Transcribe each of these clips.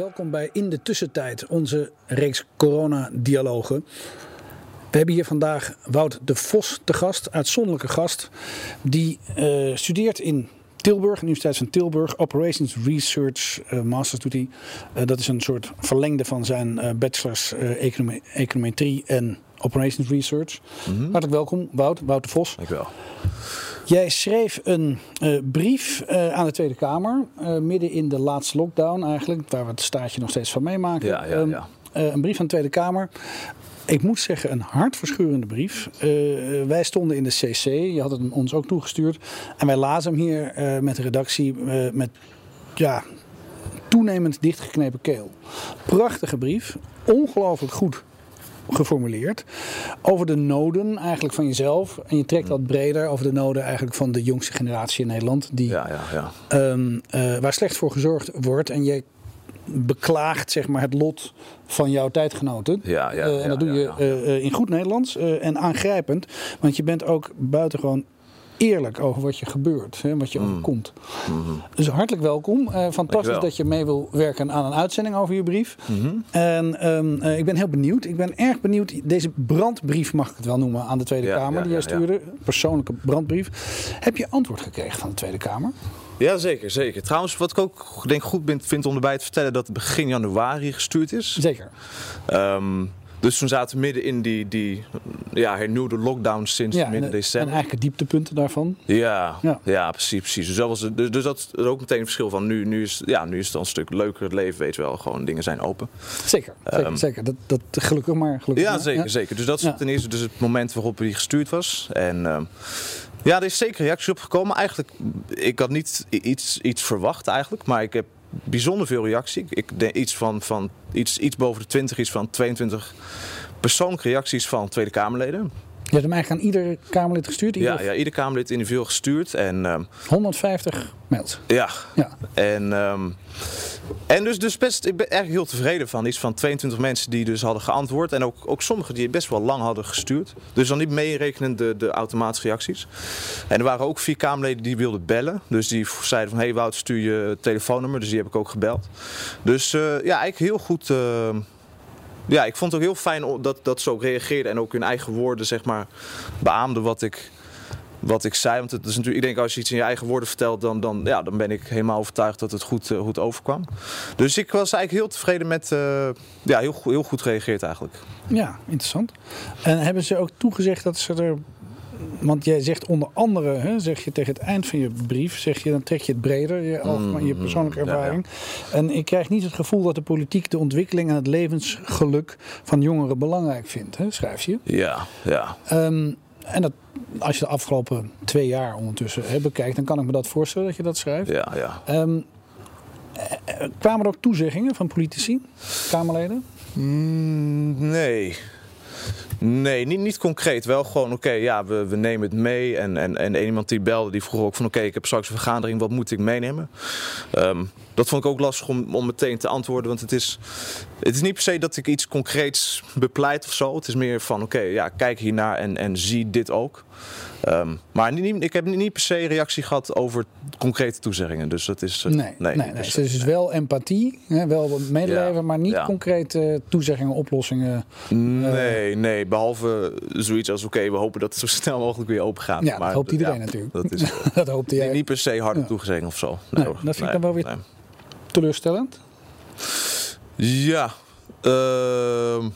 Welkom bij In de Tussentijd, onze reeks corona-dialogen. We hebben hier vandaag Wout de Vos te gast, uitzonderlijke gast. Die uh, studeert in Tilburg, Universiteit van Tilburg, Operations Research uh, Masters doet hij. Uh, dat is een soort verlengde van zijn bachelors econometrie en Operations Research. Mm -hmm. Hartelijk welkom, Wout, Wout de Vos. Dank wel. Jij schreef een uh, brief uh, aan de Tweede Kamer, uh, midden in de laatste lockdown eigenlijk, waar we het staartje nog steeds van meemaken. Ja, ja, ja. Um, een brief aan de Tweede Kamer. Ik moet zeggen, een hartverscheurende brief. wij stonden in de CC, je had het ons ook toegestuurd. En wij lazen hem hier met de redactie met ja, toenemend dichtgeknepen keel. Prachtige brief, ongelooflijk goed geformuleerd. Over de noden eigenlijk van jezelf. En je trekt dat breder over de noden eigenlijk van de jongste generatie in Nederland. Die, ja, ja, ja. Um, uh, waar slecht voor gezorgd wordt. En je beklaagt zeg maar, het lot van jouw tijdgenoten. Ja, ja, uh, en dat doe je uh, in goed Nederlands en aangrijpend. Want je bent ook buitengewoon eerlijk over wat je gebeurt, hè, wat je overkomt. Mm. Dus hartelijk welkom. Uh, fantastisch Dankjewel. dat je mee wil werken aan een uitzending over je brief. Mm-hmm. En um, uh, ik ben heel benieuwd. Ik ben erg benieuwd. Deze brandbrief mag ik het wel noemen aan de Tweede Ja, Kamer ja, die jij stuurde. Persoonlijke brandbrief. Heb je antwoord gekregen van de Tweede Kamer? Ja, zeker, zeker. Trouwens, wat ik ook denk goed vind om erbij te vertellen, dat het begin januari gestuurd is. Zeker. Um, dus toen zaten we midden in die, die ja, hernieuwde lockdown sinds Ja, midden en, december. en eigenlijk dieptepunten daarvan. Ja, Ja. ja. precies, precies. Dus dat, was, het- dus, dus dat is ook meteen een verschil van nu, nu, is, ja, nu is het al een stuk leuker het leven, weet je wel. Gewoon dingen zijn open. Zeker, zeker, Ehm, zeker. Dat, dat, gelukkig maar. Gelukkig Ja, maar. zeker, zeker. Dus dat is ten eerste dus het moment waarop die gestuurd was. En ehm, ja, er is zeker reactie op gekomen. Eigenlijk, ik had niet iets, iets verwacht eigenlijk, maar ik heb bijzonder veel reactie. Ik denk iets van, van iets, iets boven de 20, iets van 22 persoonlijke reacties van Tweede Kamerleden. Je hebt hem eigenlijk aan ieder Kamerlid gestuurd. Ieder Ja, ja, ieder Kamerlid individueel gestuurd. En ehm, 150 mails. ja, Ja. En, ehm, en dus, dus best, ik ben eigenlijk heel tevreden van. Iets van 22 mensen die dus hadden geantwoord. En ook, ook sommigen die best wel lang hadden gestuurd. Dus dan niet meerekenen de, de automatische reacties. En er waren ook vier Kamerleden die wilden bellen. Dus die zeiden van, hé hey Wout, stuur je telefoonnummer. Dus die heb ik ook gebeld. Dus eh, ja, eigenlijk heel goed... eh, ja, ik vond het ook heel fijn dat, dat ze ook reageerden. En ook in eigen woorden, zeg maar, beaamden wat ik wat ik zei. Want het is natuurlijk, ik denk als je iets in je eigen woorden vertelt, dan, dan, ja, dan ben ik helemaal overtuigd dat het goed, eh, goed overkwam. Dus ik was eigenlijk heel tevreden met, eh, ja, heel, heel goed gereageerd eigenlijk. Ja, interessant. En hebben ze ook toegezegd dat ze er. Want jij zegt onder andere, hè, zeg je tegen het eind van je brief, zeg je, dan trek je het breder, je, algemeen- je persoonlijke Mm, ja, ervaring. En ik krijg niet het gevoel dat de politiek de ontwikkeling en het levensgeluk van jongeren belangrijk vindt, hè, schrijf je. Ja, ja. Ehm, en dat, als je de afgelopen twee jaar ondertussen hè, bekijkt, dan kan ik me dat voorstellen dat je dat schrijft. Ja, ja. Ehm, eh, eh, kwamen er ook toezeggingen van politici, Kamerleden? Mm, nee. Nee, niet, niet concreet. Wel gewoon, oké, ja, we, we nemen het mee. En, en, en iemand die belde, die vroeg ook van... oké, ik heb straks een vergadering, wat moet ik meenemen? Ehm, dat vond ik ook lastig om, om meteen te antwoorden. Want het is, het is niet per se dat ik iets concreets bepleit of zo. Het is meer van, oké, ja, kijk hiernaar en, en zie dit ook. Ehm, maar niet, ik heb niet per se reactie gehad over concrete toezeggingen. Dus dat is... eh, Nee, nee, Dus se. het is wel empathie, hè, wel medeleven, Ja, maar niet ja. concrete toezeggingen, oplossingen. Nee, nee, behalve zoiets als oké, we hopen dat het zo snel mogelijk weer open gaat. Ja, dat hoopt iedereen natuurlijk. Dat is Dat hoopte jij. niet, per se harde toegezegd of zo. Nee, hoor. dat vind ik dan wel weer-. Teleurstellend. Ja, ehm,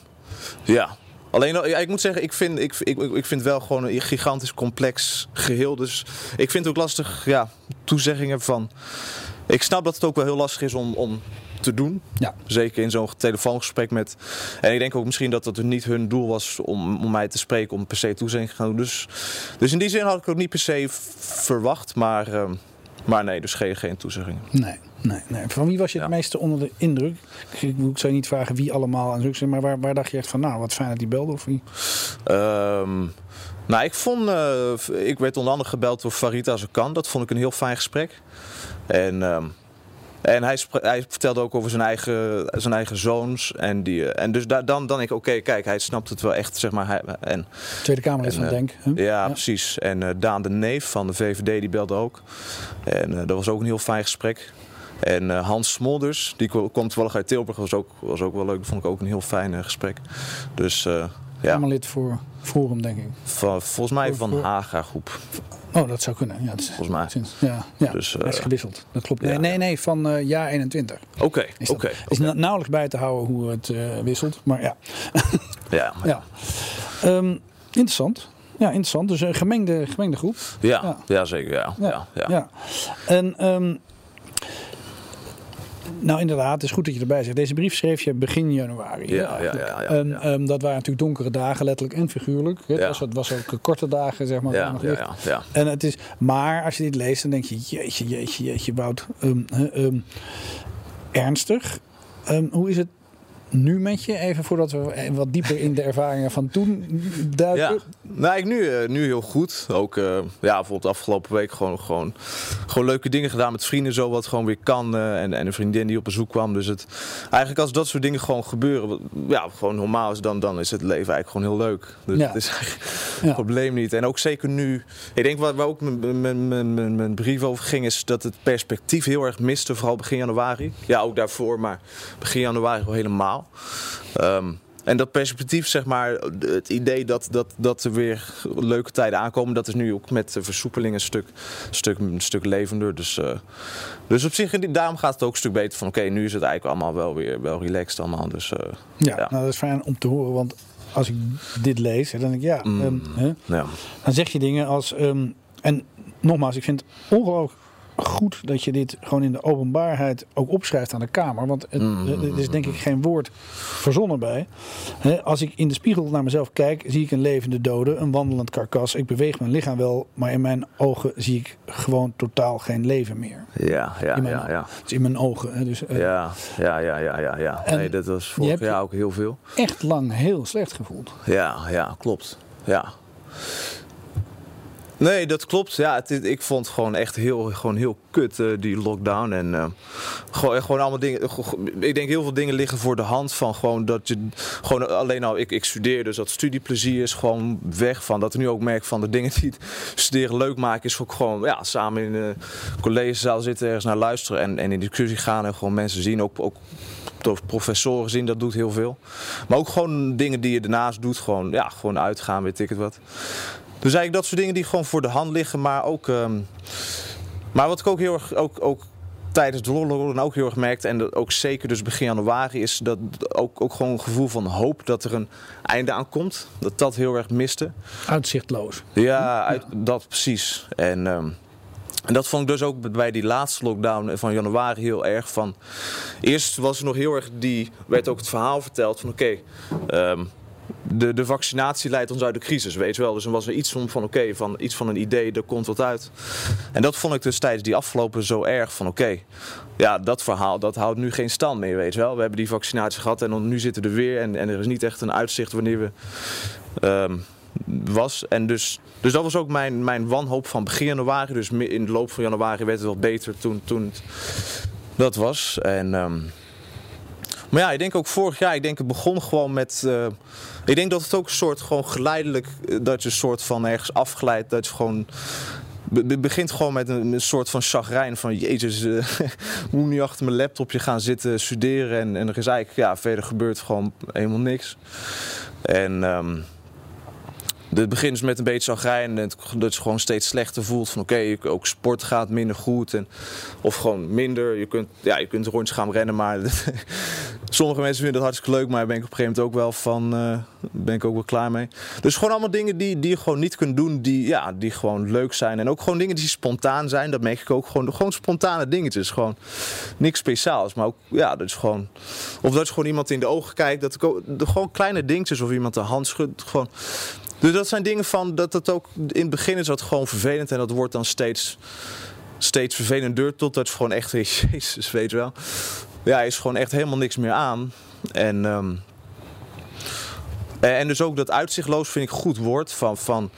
ja. Alleen, ja, ik moet zeggen, ik vind, ik, ik, ik vind wel gewoon een gigantisch complex geheel. Dus ik vind het ook lastig, ja, toezeggingen van... Ik snap dat het ook wel heel lastig is om, om te doen. Ja. Zeker in zo'n telefoongesprek met... En ik denk ook misschien dat het niet hun doel was om, om mij te spreken om per se toezegging te gaan doen. Dus, dus in die zin had ik ook niet per se verwacht. Maar, ehm, maar nee, dus geen, geen toezeggingen. Nee, nee, nee. Van wie was je het Ja. meeste onder de indruk? Ik, ik zou niet vragen wie allemaal en zulke, maar waar, waar dacht je echt van, nou, wat fijn dat die belde of wie? Ehm, nou, ik vond. eh, ik werd onder andere gebeld door Farid Azarkan. Dat vond ik een heel fijn gesprek. En. ehm, en hij, hij vertelde ook over zijn eigen, zijn eigen zoons. En, die, eh, en dus daar, dan, dan denk ik, oké, kijk, hij snapt het wel echt, zeg maar. Hij, en, Tweede Kamerlid En, van eh, Denk. hè? ja, precies. En eh, Daan de Neef van de VVD, die belde ook. En dat was ook een heel fijn gesprek. En Hans Smolders, die komt toevallig uit Tilburg, was ook, was ook wel leuk. Vond ik ook een heel fijn gesprek. Dus uh, ja. Helemaal lid voor Forum, denk ik. Van, volgens mij van Haga Groep. Oh, dat zou kunnen. Ja, is, volgens mij. Sinds, ja, ja dus, uh, is gewisseld. Dat klopt. Nee, nee, nee, van uh, jaar 21. Oké, okay, oké. Okay, is nauwelijks bij te houden hoe het uh, wisselt, maar ja. ja. Maar... ja. Um, interessant. Ja, interessant. Dus een gemengde, gemengde groep. Ja, ja. zeker. Ja. Ja, ja. ja. En um, nou, inderdaad, het is goed dat je erbij zegt. Deze brief schreef je begin januari. Ja, ja, ja, en um, dat waren natuurlijk donkere dagen, letterlijk en figuurlijk. Het, was, het was ook korte dagen, zeg maar. Ja, ja, ja, En het is, maar als je dit leest, dan denk je: jeetje, jeetje, jeetje, Wout. Um, um, ernstig. hoe is het nu met je? Even voordat we wat dieper in de ervaringen van toen duiken. Ja, nou, ik nu, uh, nu heel goed. Ook uh, ja, bijvoorbeeld afgelopen week gewoon, gewoon, gewoon leuke dingen gedaan met vrienden. Zo wat gewoon weer kan. Uh, en, en een vriendin die op bezoek kwam. Dus het, eigenlijk als dat soort dingen gewoon gebeuren. Ja, gewoon normaal is dan, dan is het leven eigenlijk gewoon heel leuk. Dus ja. dat is eigenlijk ja. het probleem niet. En ook zeker nu. Ik denk waar, waar ook mijn brief over ging. Is dat het perspectief heel erg miste. Vooral begin januari. Ja, ook daarvoor. Maar begin januari wel helemaal. Um, en dat perspectief, zeg maar, het idee dat, dat, dat er weer leuke tijden aankomen, dat is nu ook met de versoepeling een stuk, stuk, een stuk levender. Dus, uh, dus op zich, daarom gaat het ook een stuk beter van, oké, okay, nu is het eigenlijk allemaal wel weer wel relaxed allemaal. Dus, uh, ja, ja, nou dat is fijn om te horen, want als ik dit lees, dan denk ik, ja, mm, um, hè, ja. dan zeg je dingen als, um, en nogmaals, ik vind het ongelooflijk goed dat je dit gewoon in de openbaarheid ook opschrijft aan de Kamer. Want het, er is denk ik geen woord verzonnen bij. als ik in de spiegel naar mezelf kijk, zie ik een levende dode, een wandelend karkas. Ik beweeg mijn lichaam wel, maar in mijn ogen zie ik gewoon totaal geen leven meer. Ja, ja, ja, ja. Dus in mijn ogen. Dus, uh, ja, ja, ja, ja, ja. ja. Nee, dat was vorig jaar ook heel veel. Echt lang heel slecht gevoeld. Ja, ja, klopt. Ja. Nee, dat klopt. Ja, het, ik vond het gewoon echt heel, gewoon heel kut, uh, die lockdown. En uh, gewoon, gewoon allemaal dingen. Ik denk heel veel dingen liggen voor de hand van gewoon dat je gewoon alleen al. Ik, ik studeer, dus dat studieplezier is gewoon weg van. Dat ik nu ook merk van de dingen die het studeren leuk maken, is ook gewoon ja, samen in de collegezaal zitten, ergens naar luisteren en, en in discussie gaan en gewoon mensen zien. Ook, ook professoren zien, dat doet heel veel. Maar ook gewoon dingen die je daarnaast doet, gewoon, ja, gewoon uitgaan, weet ik het wat. Dus eigenlijk dat soort dingen die gewoon voor de hand liggen. Maar ook. Um, maar wat ik ook heel erg. Ook, ook tijdens de lockdown ook heel erg merkte. En ook zeker dus begin januari is dat ook, ook gewoon een gevoel van hoop dat er een einde aan komt. Dat dat heel erg miste. Uitzichtloos. Ja, uit, dat precies. En. Um, en dat vond ik dus ook bij die laatste lockdown van januari heel erg van. Eerst was er nog heel erg die. werd ook het verhaal verteld van oké. Okay, um, de, de vaccinatie leidt ons uit de crisis, weet je wel. Dus dan was er iets van, van oké, van iets van een idee, er komt wat uit. En dat vond ik dus tijdens die afgelopen zo erg van oké, ja, dat verhaal, dat houdt nu geen stand meer, weet je wel. We hebben die vaccinatie gehad en nu zitten we er weer en, en er is niet echt een uitzicht wanneer we... Um, was. En dus, dus dat was ook mijn, mijn wanhoop van begin januari. Dus in de loop van januari werd het wel beter toen, toen dat was. En... Um, maar ja, ik denk ook vorig jaar, ik denk het begon gewoon met. Uh, ik denk dat het ook een soort gewoon geleidelijk, eh, dat je een soort van ergens afgeleid, dat je gewoon. Het begint gewoon met een, soort van chagrijn van jezus, uh, moet nu achter mijn laptopje gaan zitten studeren en, en er is eigenlijk, ja, verder gebeurt gewoon helemaal niks. En um, het begint dus met een beetje zagrijn. En dat je gewoon steeds slechter voelt. Van oké, ook sport gaat minder goed. En, of gewoon minder. Je kunt, ja, je kunt rondjes gaan rennen. Maar sommige mensen vinden dat hartstikke leuk. Maar ben ik op een gegeven moment ook wel van. Uh, ben ik ook wel klaar mee. Dus gewoon allemaal dingen die, die je gewoon niet kunt doen. Die, ja, die gewoon leuk zijn. En ook gewoon dingen die spontaan zijn. Dat merk ik ook. Gewoon, gewoon spontane dingetjes. Gewoon niks speciaals. Maar ook, ja, dat is gewoon. Of dat je gewoon iemand in de ogen kijkt. Dat gewoon kleine dingetjes. Of iemand de hand schudt. Gewoon dus dat zijn dingen van dat het ook in het begin is dat gewoon vervelend en dat wordt dan steeds, steeds vervelender totdat je gewoon echt, jezus, weet je wel. Ja, is gewoon echt helemaal niks meer aan. En, um, en dus ook dat uitzichtloos vind ik goed woord van, van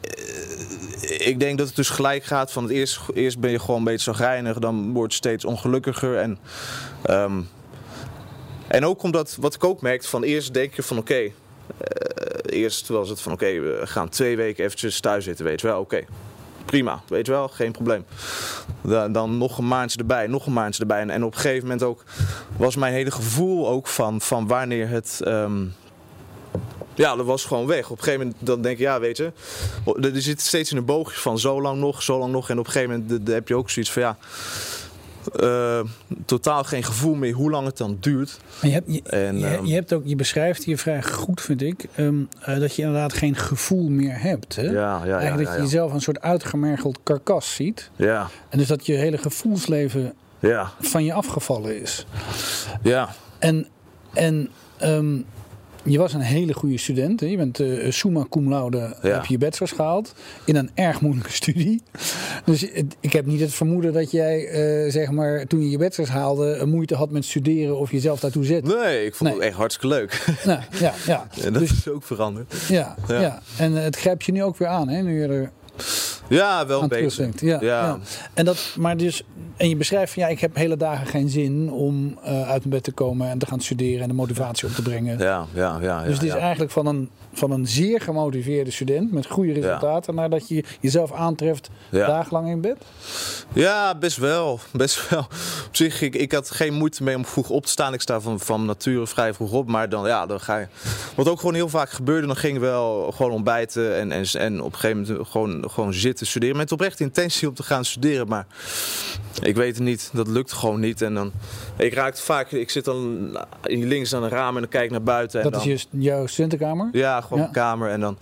eh, ik denk dat het dus gelijk gaat van het eerst, eerst ben je gewoon een beetje zagrijnig, dan wordt je steeds ongelukkiger en um, en ook omdat, wat ik ook merkte, van eerst denk je van oké, okay, uh, eerst was het van oké, we gaan twee weken eventjes thuis zitten, weet je wel, oké. prima, weet je wel, geen probleem. Dan, dan nog een maandje erbij, nog een maandje erbij. En, en op een gegeven moment ook was mijn hele gevoel ook van, van wanneer het. ehm, ja, dat was gewoon weg. Op een gegeven moment dan denk je, ja, weet je, er zit steeds in een boogje van zo lang nog, zo lang nog. En op een gegeven moment heb je ook zoiets van ja, eh, totaal geen gevoel meer hoe lang het dan duurt. Maar je, hebt, je, En, je, ehm, je hebt ook, je beschrijft hier vrij goed, vind ik, ehm, eh, dat je inderdaad geen gevoel meer hebt. Hè? Ja, ja. Eigenlijk ja, dat je jezelf een soort uitgemergeld karkas ziet. Ja, En dus dat je hele gevoelsleven ja, van je afgevallen is. ja. En, en ehm, je was een hele goede student. Hè? Je bent eh summa cum laude, Ja. heb je je bachelors gehaald. In een erg moeilijke studie. Dus ik heb niet het vermoeden dat jij, eh, zeg maar, toen je je bachelors haalde... een moeite had met studeren of jezelf daartoe zet. Nee, ik vond Nee. het echt hartstikke leuk. Nou, ja, ja. En dat Dus, is ook veranderd. ja, ja. Ja. En eh, het grijpt je nu ook weer aan, hè? Nu je er Ja, wel een aan beetje. terugdenkt. Ja, ja. En, dat, maar dus, en je beschrijft van ja, ik heb hele dagen geen zin om eh, uit mijn bed te komen en te gaan studeren en de motivatie op te brengen. Ja, ja, ja. dus het is eigenlijk van een, van een zeer gemotiveerde student met goede resultaten, naar dat je jezelf aantreft dagenlang in bed. Ja, best wel. Best wel. Op zich, ik, ik had geen moeite mee om vroeg op te staan. Ik sta van, van nature vrij vroeg op. Maar dan, ja, dan ga je... Wat ook gewoon heel vaak gebeurde, dan ging ik wel gewoon ontbijten. En, en, en op een gegeven moment gewoon, gewoon zitten studeren. Met oprechte intentie om te gaan studeren. Maar ik weet het niet. Dat lukt gewoon niet. En dan... Ik raakte vaak... Ik zit dan links aan een raam en dan kijk ik naar buiten. En Dat dan, is je, jouw studentenkamer. Ja, gewoon kamer en dan.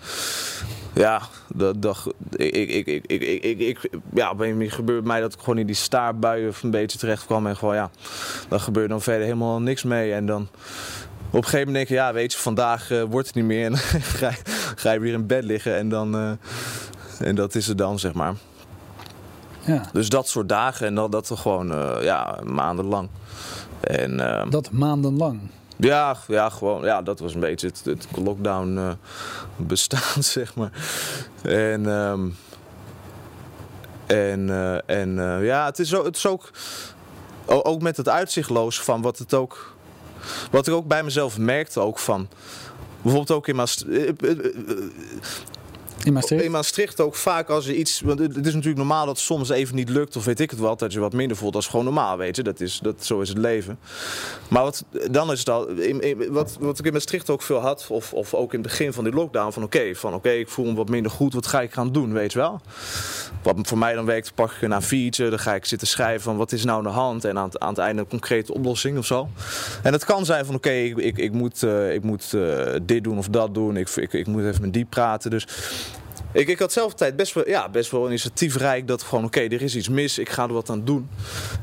Ja, dat, dag ik, ik, ik, ik, ik, ik, ja, op een gebeurt mij dat ik gewoon in die staarbuien een beetje terecht kwam. En gewoon, ja, dan gebeurt dan verder helemaal niks mee. En dan op een gegeven moment denk ik, ja, weet je, vandaag eh, wordt het niet meer. En ga, ga, je weer in bed liggen en dan. Eh, en dat is het dan, zeg maar. Ja. Dus dat soort dagen en dat, dat gewoon, eh, ja, maandenlang. En, ehm, dat maandenlang? Ja, ja, gewoon, ja, dat was een beetje het, lockdown eh, bestaan, zeg maar. En, ehm, en, eh, en eh, ja, het is, ook, het is ook, ook met het uitzichtloos van wat het ook, wat ik ook bij mezelf merkte ook van, bijvoorbeeld ook in Maastricht, In Maastricht. ook vaak als je iets. Want het is natuurlijk normaal dat soms even niet lukt, of weet ik het wel, dat je wat minder voelt. Dat is gewoon normaal, weet je. Dat is, dat, zo is het leven. Maar wat, dan is het al. In, wat, wat ik in Maastricht ook veel had, of, of ook in het begin van die lockdown, van oké, van oké, ik voel me wat minder goed, wat ga ik gaan doen, weet je wel? Wat voor mij dan werkt, pak ik naar fietsen, dan ga ik zitten schrijven van wat is nou aan de hand en aan het, aan het einde een concrete oplossing of zo. En het kan zijn van oké, ik, ik, moet, eh, ik moet eh, dit doen of dat doen, ik, ik, ik moet even met die praten. Dus ik, ik had zelf tijd best wel, ja, best wel initiatiefrijk dat gewoon oké, er is iets mis, ik ga er wat aan doen.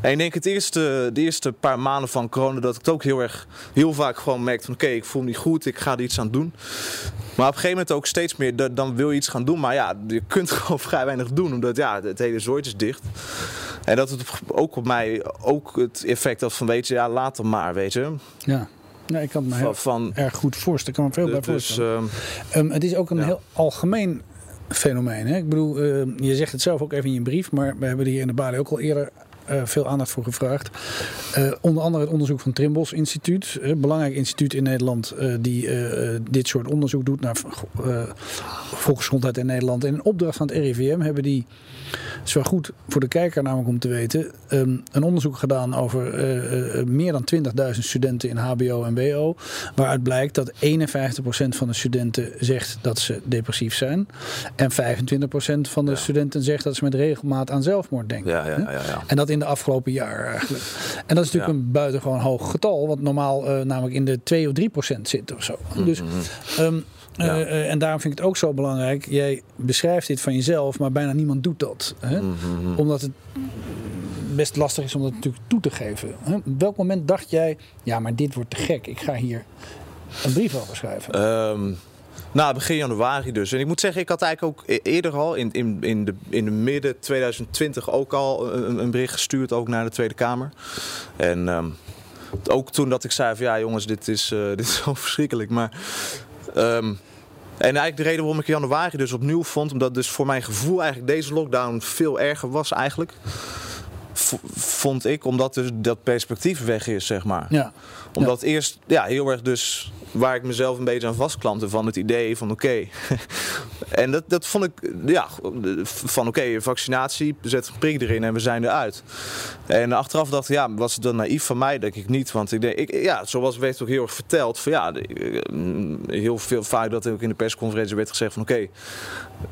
En ik denk het eerste, de eerste paar maanden van corona dat ik het ook heel erg, heel vaak gewoon merkte van oké, ik voel me niet goed, ik ga er iets aan doen. Maar op een gegeven moment ook steeds meer, da- dan wil je iets gaan doen, maar ja, je kunt gewoon vrij weinig doen, omdat ja, het hele zooitje is dicht. En dat het ook op mij ook het effect had van weet je, ja, laat hem maar, weet je. Ja. ja, ik kan het me heel Van, erg goed voorstellen. Ik kan me veel bij dus, voorstellen. ehm, Ehm, het is ook een Ja. heel algemeen fenomeen. Hè? Ik bedoel, ehm, je zegt het zelf ook even in je brief, maar we hebben er hier in de Bali ook al eerder eh, veel aandacht voor gevraagd. Eh, onder andere het onderzoek van Trimbos Instituut, een belangrijk instituut in Nederland eh, die eh, eh, dit soort onderzoek doet naar eh, volksgezondheid in Nederland. En in opdracht van het RIVM hebben die, het is wel goed voor de kijker namelijk om te weten, ehm, een onderzoek gedaan over eh, eh, meer dan 20.000 studenten in HBO en WO. Waaruit blijkt dat 51% van de studenten zegt dat ze depressief zijn. En 25% van de studenten zegt dat ze met regelmaat aan zelfmoord denken. ja, ja, ja, ja. En dat in de afgelopen jaar eigenlijk. En dat is natuurlijk een buitengewoon hoog getal. Wat normaal eh, namelijk in de 2 of 3 procent zit of zo. Dus, ehm, eh. Ja. eh, en daarom vind ik het ook zo belangrijk. Jij beschrijft dit van jezelf, maar bijna niemand doet dat. Hè? Mhm. Omdat het best lastig is om dat natuurlijk toe te geven. Hè? Op welk moment dacht jij, ja maar dit wordt te gek. Ik ga hier een brief over schrijven. Ehm, nou, begin januari dus. En ik moet zeggen, ik had eigenlijk ook e- eerder al in, in, in, de, in de midden 2020 ook al een, een bericht gestuurd, ook naar de Tweede Kamer. En ehm, ook toen dat ik zei van ja jongens, dit is, eh, dit is zo verschrikkelijk. Maar, ehm, en eigenlijk de reden waarom ik januari dus opnieuw vond, omdat dus voor mijn gevoel eigenlijk deze lockdown veel erger was eigenlijk. Vond ik, omdat dus dat perspectief weg is, zeg maar. Ja. Omdat eerst ja, heel erg dus waar ik mezelf een beetje aan vastklampte van het idee van oké. en dat, dat vond ik, ja, van oké, vaccinatie, zet een prik erin en we zijn eruit. En achteraf dacht ik, ja, was het dan naïef van mij? Denk ik niet. Want ik denk, ik, ja, zoals werd ook heel erg verteld, van ja, heel veel vaak dat ook in de persconferentie werd gezegd van oké,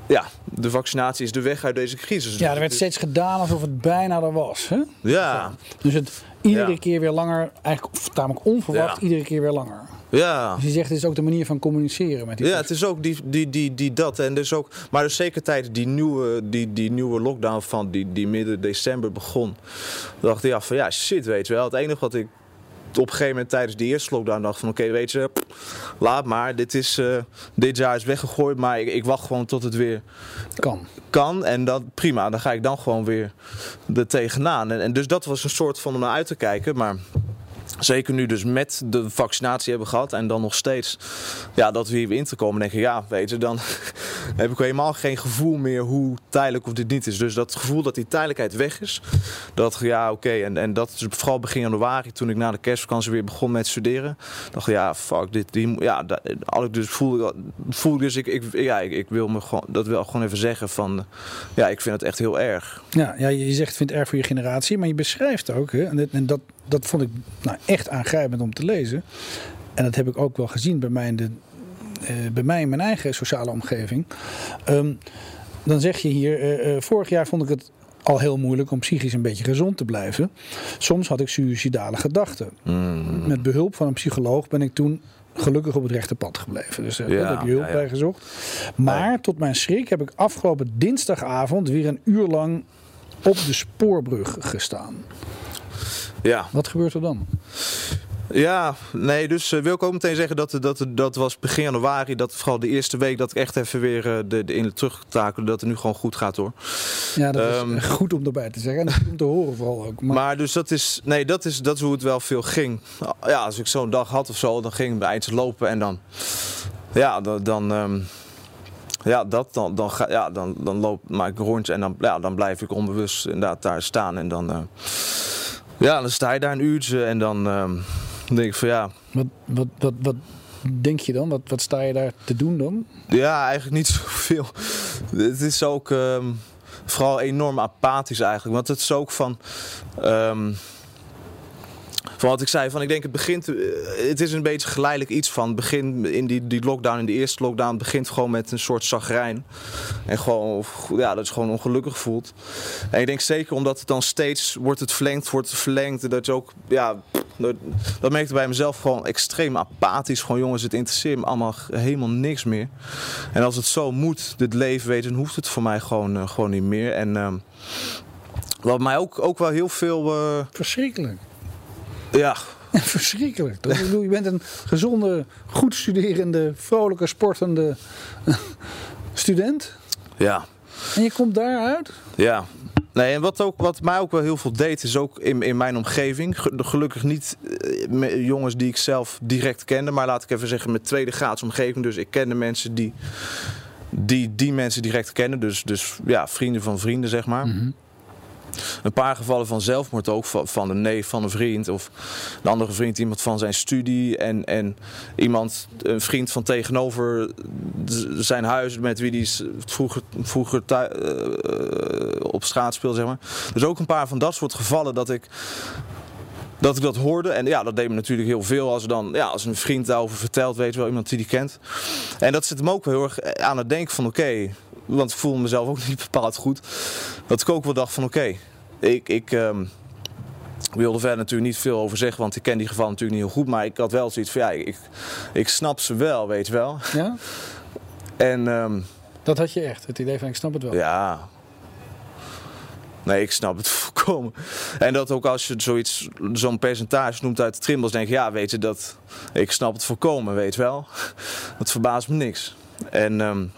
ja, de vaccinatie is de weg uit deze crisis. Ja, er werd steeds gedaan alsof het bijna er was. Hè? Ja. Dus het iedere keer weer langer, eigenlijk tamelijk onverwacht, iedere keer weer langer. Ja. Dus je zegt, het is ook de manier van communiceren met die Ja, het is ook die, die, die, die dat. En dus ook, maar dus zeker tijdens die nieuwe, die, die nieuwe lockdown van die, die midden december begon. dacht ik ja, van ja, shit, weet je wel. Het enige wat ik op een gegeven moment tijdens de eerste lockdown dacht van oké, weet je, laat maar. Dit, is, uh, dit jaar is weggegooid, maar ik, ik, wacht gewoon tot het weer kan. kan. En dat prima, dan ga ik dan gewoon weer er tegenaan. En, en dus dat was een soort van om naar uit te kijken. Maar Zeker nu dus met de vaccinatie hebben gehad en dan nog steeds ja, dat we hier in te komen. denk ik, ja, weet je, dan heb ik helemaal geen gevoel meer hoe tijdelijk of dit niet is. Dus dat gevoel dat die tijdelijkheid weg is, dat ja, oké. En, en dat is vooral begin januari, toen ik na de kerstvakantie weer begon met studeren. dacht ja, fuck, dit, die, ja, dat, ik dus voelde, voelde dus, ik, ik, ja, ik, wil me gewoon, dat wil gewoon even zeggen van, ja, ik vind het echt heel erg. Ja, ja je zegt, vindt het erg voor je generatie, maar je beschrijft ook, hè, en dat vond ik nou, echt aangrijpend om te lezen. En dat heb ik ook wel gezien bij mij in, de, uh, bij mij in mijn eigen sociale omgeving. Um, dan zeg je hier, uh, uh, vorig jaar vond ik het al heel moeilijk om psychisch een beetje gezond te blijven. Soms had ik suïcidale gedachten. Mm. Met behulp van een psycholoog ben ik toen gelukkig op het rechte pad gebleven. Dus uh, ja, daar heb je hulp ja, ja. bij gezocht. Maar tot mijn schrik heb ik afgelopen dinsdagavond weer een uur lang op de spoorbrug gestaan. Ja. Wat gebeurt er dan? Ja, nee, dus uh, wil ik ook meteen zeggen dat, dat dat was begin januari, dat vooral de eerste week dat ik echt even weer uh, de, de in terugtakelde, dat het nu gewoon goed gaat hoor. Ja, dat um, is goed om erbij te zeggen en goed om te horen vooral ook. Maar... maar, dus dat is, nee, dat is, dat is hoe het wel veel ging. Ja, als ik zo'n dag had of zo, dan ging ik bij eindjes lopen en dan, ja, dan, dan um, ja, dat, dan, dan, ga, ja, dan, dan loop, maak ik een rondje en dan, ja, dan blijf ik onbewust inderdaad daar staan en dan... Uh, ja, dan sta je daar een uurtje en dan uh, denk ik van ja. Wat, wat, wat, wat denk je dan? Wat, wat sta je daar te doen dan? Ja, eigenlijk niet zoveel. Het is ook um, vooral enorm apathisch eigenlijk. Want het is ook van. Um, van wat ik zei, van ik denk het begint, eh, het is een beetje geleidelijk iets van. begin in die, die lockdown, in de eerste lockdown, begint gewoon met een soort zagrijn. En gewoon, ja, dat is gewoon ongelukkig voelt. En ik denk zeker omdat het dan steeds wordt het verlengd, wordt het verlengd. Dat je ook, ja, dat, dat merkte bij mezelf gewoon extreem apathisch. Gewoon jongens, het interesseert me allemaal helemaal niks meer. En als het zo moet, dit leven weten, hoeft het voor mij gewoon, uh, gewoon niet meer. En uh, wat mij ook, ook wel heel veel... Uh, Verschrikkelijk. Ja. Verschrikkelijk. Dat, bedoel, je bent een gezonde, goed studerende, vrolijke, sportende student. Ja. En je komt daaruit? Ja. Nee, en wat, ook, wat mij ook wel heel veel deed, is ook in, in mijn omgeving. Gelukkig niet met jongens die ik zelf direct kende, maar laat ik even zeggen met tweede graads omgeving. Dus ik kende mensen die die, die mensen direct kennen. Dus, dus ja, vrienden van vrienden, zeg maar. Mm -hmm. Een paar gevallen van zelfmoord ook, van een neef van een vriend. Of een andere vriend, iemand van zijn studie. En, en iemand, een vriend van tegenover zijn huis met wie die vroeger, vroeger uh, op straat speelde, zeg maar. Dus ook een paar van dat soort gevallen dat ik dat ik dat hoorde. En ja, dat deed me natuurlijk heel veel. Als, dan, ja, als een vriend daarover vertelt, weet wel, iemand die die kent. En dat zit hem ook heel erg aan het denken van oké, want ik voel mezelf ook niet bepaald goed. Dat ik ook wel dacht van oké, okay, ik, ik um, wilde verder natuurlijk niet veel over zeggen, want ik ken die gevallen natuurlijk niet heel goed. Maar ik had wel zoiets van ja, ik, ik snap ze wel, weet je wel. Ja? En, um, dat had je echt, het idee van ik snap het wel. Ja. Nee, ik snap het volkomen. En dat ook als je zoiets, zo'n percentage noemt uit de trimbels, denk je, ja, weet je, dat, ik snap het volkomen, weet je wel. Dat verbaast me niks. En um,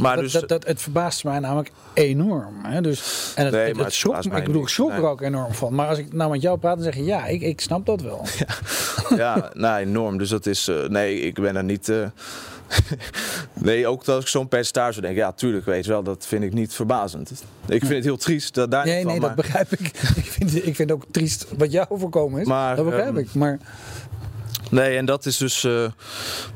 maar dat, dus, dat, dat, het verbaast mij namelijk enorm. Hè? Dus, en het, Nee, het, schrok, ik bedoel, ik schrok er Nee. ook enorm van. Maar als ik nou met jou praat, dan zeg je ja, ik, ik snap dat wel. ja, nou, enorm. Dus dat is, eh, nee, ik ben er niet, eh, nee, ook dat ik zo'n percentage denk, ja, tuurlijk, weet je wel, dat vind ik niet verbazend. Ik vind het heel triest dat daar. Nee, niet nee, van, dat maar- begrijp ik. ik, vind, ik vind ook triest wat jou overkomen is. Maar, dat begrijp ehm, ik. Maar Nee, en dat is dus, eh,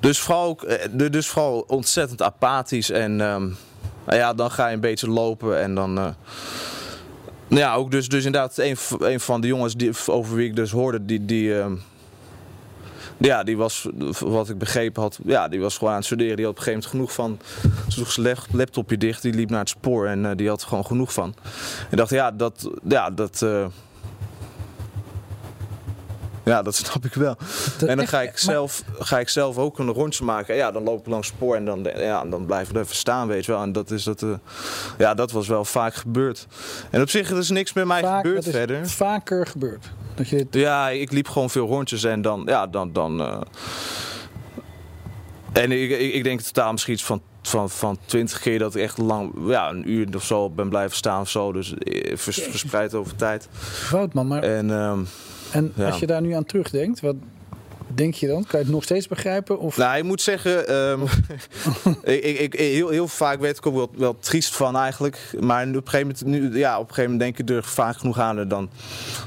dus, vooral, eh, dus vooral ontzettend apathisch. En nou ja, dan ga je een beetje lopen en dan. eh, nou ja, ook dus, dus inderdaad, een, een van de jongens die, over wie ik dus hoorde, die. die ehm, ja, die was, wat ik begrepen had, ja, die was gewoon aan het studeren. Die had op een gegeven moment genoeg van. Ze sloeg zijn lap- laptopje dicht, die liep naar het spoor en die had er gewoon genoeg van. En dacht, ja, dat. Ja, dat ja, dat snap ik wel. En dan ga ik, maar- zelf, ga ik zelf ook een rondje maken. Ja, dan loop ik langs het spoor en dan, ja, dan blijven we even staan, weet je wel. En dat, is dat, eh, ja, dat was wel vaak gebeurd. En op zich er is niks met mij vaak, gebeurd dat is verder. vaker gebeurd. Dat je dit, Ja, ik liep gewoon veel rondjes en dan, ja, dan, dan eh, en ik, ik, ik denk totaal misschien iets van, van, van 20 keer dat ik echt lang, ja, een uur of zo ben blijven staan of zo. Dus eh, vers- verspreid over tijd. fout man. Maar, En ehm, en ja. als je daar nu aan terugdenkt, wat denk je dan? Kan je het nog steeds begrijpen? Of, Nou, ik moet zeggen, ehm, ik, ik, ik, heel, heel vaak werd ik ook wel, wel triest van eigenlijk. Maar op een gegeven moment, nu, ja, op een gegeven moment denk ik er vaak genoeg aan. En dan,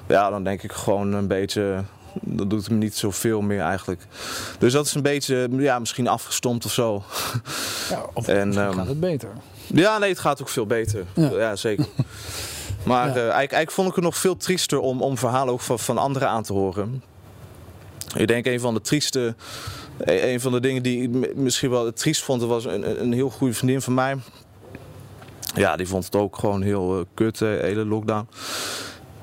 ja, dan denk ik gewoon een beetje, dat doet me niet zoveel meer eigenlijk. Dus dat is een beetje, ja, misschien afgestompt of zo. ja, of en, ehm, gaat het beter? Ja, nee, het gaat ook veel beter. Ja. Ja, zeker. Maar Ja. eh, eigenlijk, eigenlijk vond ik het nog veel triester om, om verhalen ook van, van anderen aan te horen. Ik denk een van de trieste, een een van de dingen die ik misschien wel het triest vond, was een, een- heel goede vriendin van mij. Ja, die vond het ook gewoon heel eh, kut, de hele lockdown.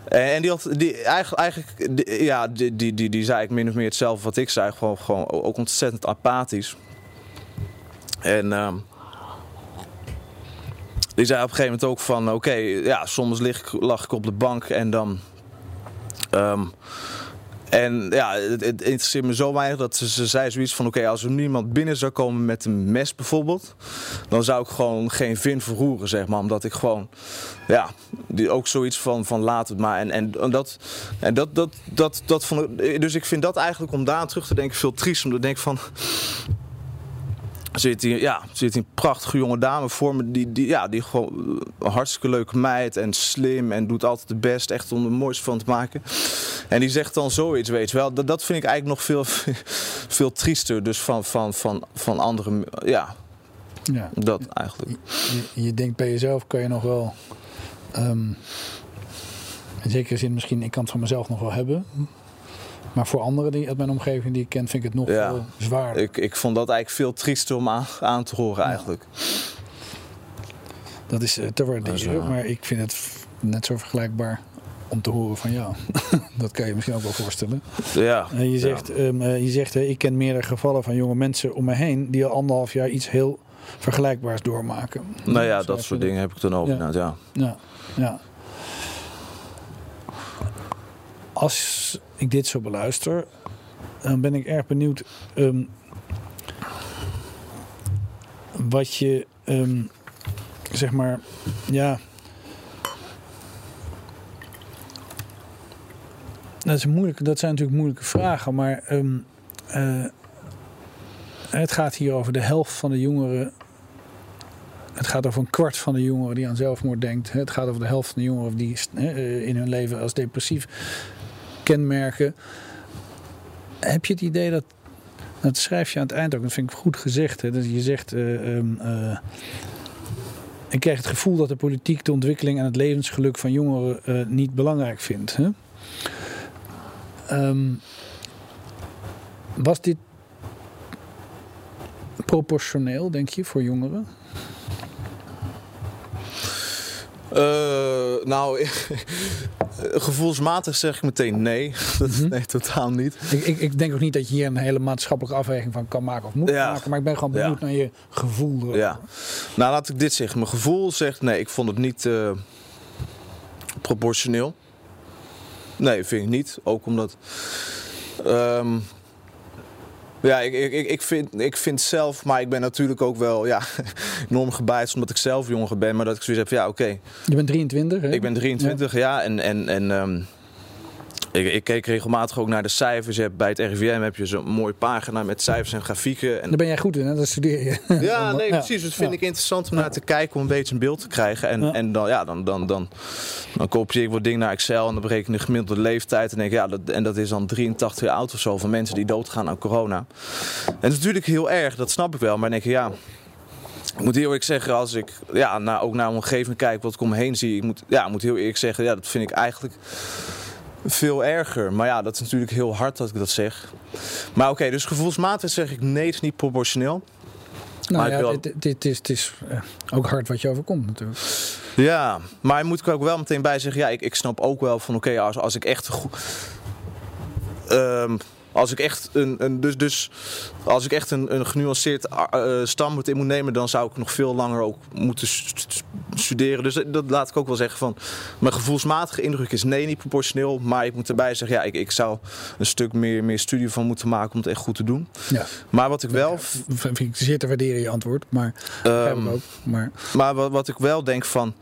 En en die had, die, eigenlijk, eigenlijk die- ja, die, die, die, die zei ik min of meer hetzelfde wat ik zei. Gewoon, gewoon ook ontzettend apathisch. En ehm, die zei op een gegeven moment ook van, oké, ja, soms lig lag ik op de bank en dan... ehm, en ja, het, interesseert me zo weinig dat ze, ze zei zoiets van... oké, als er niemand binnen zou komen met een mes bijvoorbeeld... dan zou ik gewoon geen vin verroeren, zeg maar. Omdat ik gewoon, ja, die, ook zoiets van, van laat het maar. En, en, dat, en dat, dat, dat, dat vond ik, dus ik vind dat eigenlijk om daar terug te denken veel triest. Omdat ik denk van... Zit hier, ja, zit hier een prachtige jonge dame voor me. Die, die, ja, die gewoon een hartstikke leuke meid en slim en doet altijd het best. Echt om er moois van te maken. En die zegt dan zoiets, weet je wel. Dat, dat vind ik eigenlijk nog veel, veel triester. Dus van, van, van, van anderen. Ja, Ja. dat eigenlijk. Je, je denkt bij jezelf, kan je nog wel... ehm, in zekere zin misschien, ik kan het van mezelf nog wel hebben. Maar voor anderen die uit mijn omgeving die ik ken, vind ik het nog Ja. veel zwaarder. Ik, ik vond dat eigenlijk veel triester om aan, aan te horen eigenlijk. Dat is eh, te waarderen, ja. maar ik vind het net zo vergelijkbaar om te horen van jou. dat kan je misschien ook wel voorstellen. Ja, Eh, je zegt, ehm, eh, je zegt eh, ik ken meerdere gevallen van jonge mensen om me heen die al anderhalf jaar iets heel vergelijkbaars doormaken. nou ja, dat soort dingen heb ik dan over. Ja. Ja. Ja, ja. Als ik dit zo beluister, dan ben ik erg benieuwd ehm, wat je, ehm, zeg maar, ja. Dat, is moeilijk, dat zijn natuurlijk moeilijke vragen, maar ehm, eh, het gaat hier over de helft van de jongeren het gaat over een kwart van de jongeren die aan zelfmoord denkt. Het gaat over de helft van de jongeren die eh, in hun leven als depressief kenmerken. Heb je het idee dat. Dat schrijf je aan het eind ook, dat vind ik goed gezegd. Hè, dat je zegt. ehm, eh, ik krijg het gevoel dat de politiek de ontwikkeling en het levensgeluk van jongeren eh, niet belangrijk vindt. Hè? Ehm, was dit proportioneel, denk je, voor jongeren? Eh, nou, gevoelsmatig zeg ik meteen nee. Dat, Mhm. Nee, totaal niet. Ik, ik, ik denk ook niet dat je hier een hele maatschappelijke afweging van kan maken of moet Ja. maken. Maar ik ben gewoon Ja. benieuwd naar je gevoel. Ja. Nou, laat ik dit zeggen. Mijn gevoel zegt nee, ik vond het niet eh, proportioneel. Nee, vind ik niet. Ook omdat. ehm, ja, ik, ik, ik- vind, ik vind zelf, maar ik ben natuurlijk ook wel ja, enorm gebijtst omdat ik zelf jonger ben. Maar dat ik zoiets heb ja, oké, Je bent 23, hè? ik ben 23 jaar en, en, en ehm, Ik, ik, keek regelmatig ook naar de cijfers. Je hebt, bij het RIVM heb je zo'n mooie pagina met cijfers en grafieken. En... Daar ben jij goed in, hè? dat studeer je. Ja, nee, precies. Dat vind ik interessant om naar te kijken, om een beetje een beeld te krijgen. En, en dan, ja, dan, dan, dan, dan kopieer ik wat dingen naar Excel en dan bereken ik de gemiddelde leeftijd. En denk ja, dat, en dat is dan 83 jaar oud of zo van mensen die doodgaan aan corona. En dat is natuurlijk heel erg, dat snap ik wel. Maar dan denk ik, ja, ik moet heel eerlijk zeggen, als ik ja, naar, ook naar mijn omgeving kijk, wat ik om me heen zie, ik moet, ja, ik moet heel eerlijk zeggen, ja, dat vind ik eigenlijk veel erger. Maar ja, dat is natuurlijk heel hard dat ik dat zeg. Maar oké, dus gevoelsmatig zeg ik nee, het is niet proportioneel. Nou ja, wil... dit, is, het is eh, ook hard wat je overkomt natuurlijk. Ja, maar moet ik ook wel meteen bij zeggen, ja, ik, ik snap ook wel van oké, als, als ik echt goed... Um, als ik echt een, een, dus, dus als ik echt een, een genuanceerd uh, standpunt in moet nemen, dan zou ik nog veel langer ook moeten studeren. Dus dat laat ik ook wel zeggen van. Mijn gevoelsmatige indruk is nee, niet proportioneel. Maar ik moet erbij zeggen, ja, ik, ik zou een stuk meer, meer studie van moeten maken om het echt goed te doen. Ja. Maar wat ik wel. Ja, vind ik zeer te waarderen je antwoord. Maar, um, ook, maar... maar wat, wat ik wel denk van.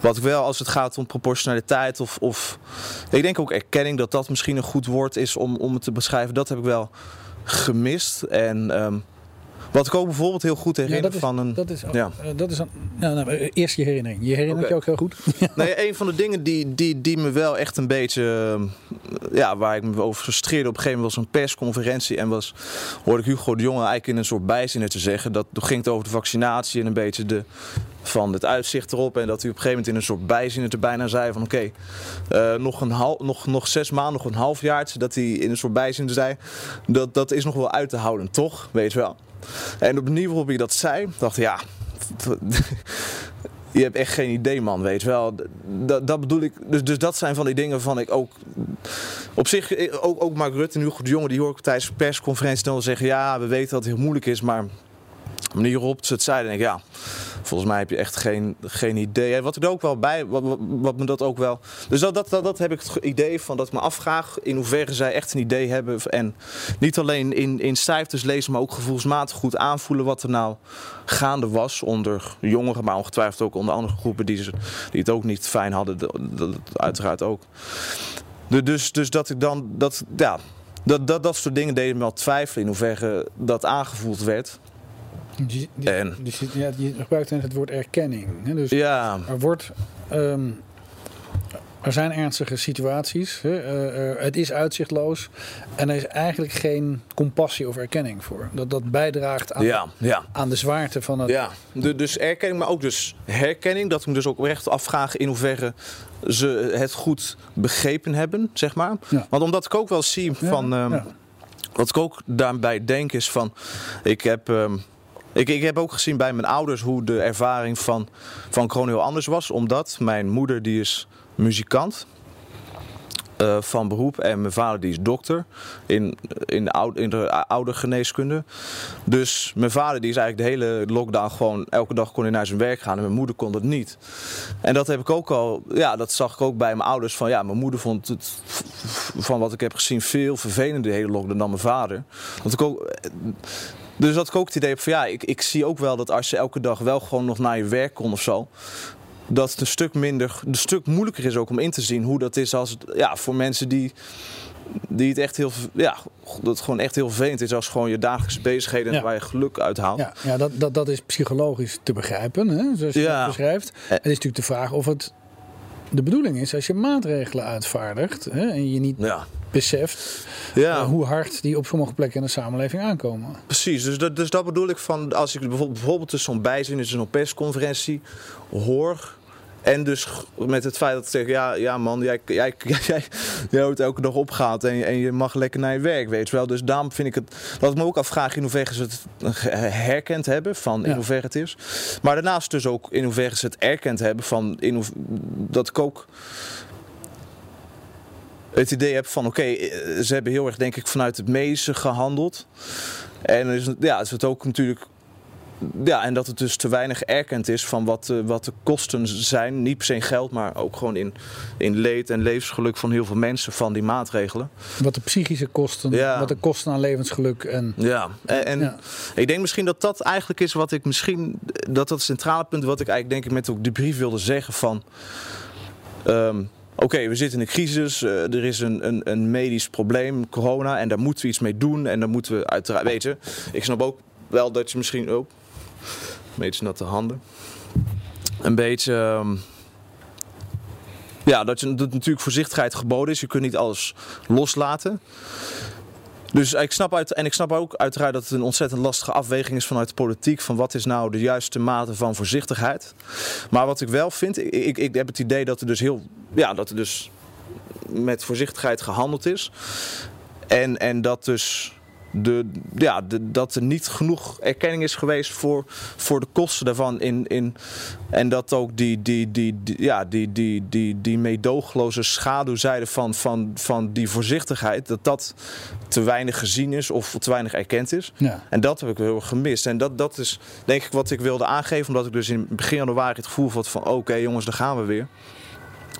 Wat ik wel, als het gaat om proportionaliteit of, of. Ik denk ook erkenning dat dat misschien een goed woord is om, om het te beschrijven. Dat heb ik wel gemist. En um, wat ik ook bijvoorbeeld heel goed herinner ja, van een. Dat is, ja. Uh, dat is een, nou, nou, eerst je herinnering. Je herinnert okay. je ook heel goed. nee, een van de dingen die, die, die me wel echt een beetje. Ja, waar ik me over frustreerde op een gegeven moment was een persconferentie. En was, hoorde ik Hugo de Jonge eigenlijk in een soort bijzinnen te zeggen. Dat ging het over de vaccinatie en een beetje de, van het uitzicht erop. En dat hij op een gegeven moment in een soort bijzinnen er bijna zei van oké, okay, uh, nog, een half, nog, nog zes maanden, nog een half jaar. Dat hij in een soort bijzin zei, dat, dat is nog wel uit te houden, toch? Weet je wel. En op ik dat zei, dacht ik, ja, je hebt echt geen idee, man, weet wel. Dat, dat bedoel ik. Dus, dus dat zijn van die dingen van ik ook. Op zich, ook, ook Mark Rutte en Hugo de Jonge, die hoor ik tijdens de persconferentie dan zeggen: ja, we weten dat het heel moeilijk is, maar waarop ze het zeiden, denk ik, ja, volgens mij heb je echt geen, geen idee. Wat ik er ook wel bij, wat, wat, me dat ook wel. Dus dat, dat, dat, dat, heb ik het idee van dat ik me afvraag in hoeverre zij echt een idee hebben. En niet alleen in, in cijfers lezen, maar ook gevoelsmatig goed aanvoelen wat er nou gaande was onder jongeren, maar ongetwijfeld ook onder andere groepen die, ze, die het ook niet fijn hadden. Uiteraard ook. Dus, dus dat ik dan, dat, ja, dat, dat, dat soort dingen deden me wel twijfelen in hoeverre dat aangevoeld werd. Je, je, en, dus je, ja, je gebruikt het woord erkenning. Hè? Dus ja. er wordt. Um, er zijn ernstige situaties. Hè? Uh, uh, het is uitzichtloos. En er is eigenlijk geen compassie of erkenning voor. Dat dat bijdraagt aan, ja, ja. aan de zwaarte van het. Ja, de, dus erkenning, maar ook dus herkenning. Dat we dus ook recht afvragen in hoeverre ze het goed begrepen hebben, zeg maar. Ja. Want omdat ik ook wel zie van. Um, wat ik ook daarbij denk is van. Ik heb. Um, ik, ik heb ook gezien bij mijn ouders hoe de ervaring van, van corona heel anders was. Omdat mijn moeder die is muzikant. Uh, van beroep. En mijn vader die is dokter in, in, de oude, oude geneeskunde. Dus mijn vader die is eigenlijk de hele lockdown gewoon... elke dag kon hij naar zijn werk gaan en mijn moeder kon dat niet. En dat heb ik ook al... Ja, dat zag ik ook bij mijn ouders. Van ja, mijn moeder vond het van wat ik heb gezien veel vervelender de hele lockdown dan mijn vader. Want ik ook... Dus dat ik ook het idee heb van ja, ik, ik zie ook wel dat als je elke dag wel gewoon nog naar je werk kon of zo. Dat het een stuk minder, een stuk moeilijker is ook om in te zien hoe dat is als ja, voor mensen die, die het echt heel, ja, dat gewoon echt heel vervelend is als gewoon je dagelijkse bezigheden waar je geluk uit haalt. Ja, ja dat, dat, dat is psychologisch te begrijpen, hè, zoals je ja. beschrijft. Het is natuurlijk de vraag of het de bedoeling is als je maatregelen uitvaardigt hè, en je niet ja. beseft ja. Uh, hoe hard die op sommige plekken in de samenleving aankomen. Precies, dus dat, dus dat bedoel ik van als ik bijvoorbeeld, bijvoorbeeld dus zo'n bijzin in zo'n persconferentie hoor. En dus met het feit dat ik zeg, ja, ja man, jij, jij, jij, jij wordt elke dag opgehaald en, en je mag lekker naar je werk, weet je wel. Dus daarom vind ik het, dat ik me ook afvraag in hoeverre ze het herkend hebben van in ja. hoeverre het is. Maar daarnaast dus ook in hoeverre ze het erkend hebben van in hoe, dat ik ook het idee heb van oké, okay, ze hebben heel erg denk ik vanuit het medische gehandeld. En is, ja, is het ook natuurlijk ja, en dat het dus te weinig erkend is van wat, uh, wat de kosten zijn. Niet per se in geld, maar ook gewoon in, in leed en levensgeluk van heel veel mensen van die maatregelen. Wat de psychische kosten, ja. wat de kosten aan levensgeluk. En, ja, en, en ja. ik denk misschien dat dat eigenlijk is wat ik misschien, dat dat het centrale punt wat ik eigenlijk denk ik met ook de brief wilde zeggen van... Um, oké, we zitten in een crisis, uh, er is een, een, een medisch probleem, corona, en daar moeten we iets mee doen. En dan moeten we uiteraard weten. Ik snap ook wel dat je misschien ook, beetje natte handen, een beetje. Um, ja, dat, je, dat natuurlijk voorzichtigheid geboden is. Je kunt niet alles loslaten. Dus ik snap uit, en ik snap ook uiteraard dat het een ontzettend lastige afweging is vanuit de politiek. Van wat is nou de juiste mate van voorzichtigheid. Maar wat ik wel vind, ik, ik, ik heb het idee dat er dus heel. Ja, dat er dus met voorzichtigheid gehandeld is. En, en dat dus de, ja, de, dat er niet genoeg erkenning is geweest voor, voor de kosten daarvan. In, in, en dat ook die, die, die, die ja, die, die, die, die meedoogloze schaduwzijde van, van, van die voorzichtigheid, dat dat te weinig gezien is of te weinig erkend is. Ja. En dat heb ik heel erg gemist. En dat, dat is denk ik wat ik wilde aangeven, omdat ik dus in begin januari het gevoel had van oké jongens, daar gaan we weer.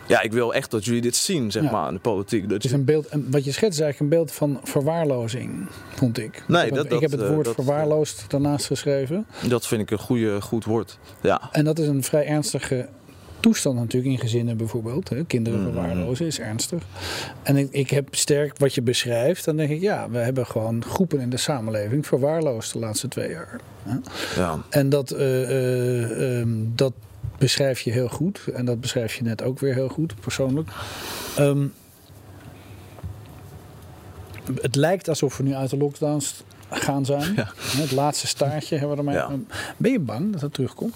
Ja, ik wil echt dat jullie dit zien, zeg maar, in de politiek. Dat het is een beeld, wat je schetst is eigenlijk een beeld van verwaarlozing, vond ik. Nee, ik, dat, heb, ik heb het eh, woord dat, verwaarloosd daarnaast geschreven. Dat vind ik een goede, goed woord, ja. En dat is een vrij ernstige toestand natuurlijk in gezinnen bijvoorbeeld. Hè. Kinderen mm-hmm. verwaarlozen is ernstig. En ik, ik heb sterk wat je beschrijft. Dan denk ik, ja, we hebben gewoon groepen in de samenleving verwaarloosd de laatste twee jaar. Hè. Ja. En dat, uh, uh, dat beschrijf je heel goed. En dat beschrijf je net ook weer heel goed, persoonlijk. Um, het lijkt alsof we nu uit de lockdowns gaan zijn. Ja. Het laatste staartje hebben we ermee. Ja. Ben je bang dat dat terugkomt?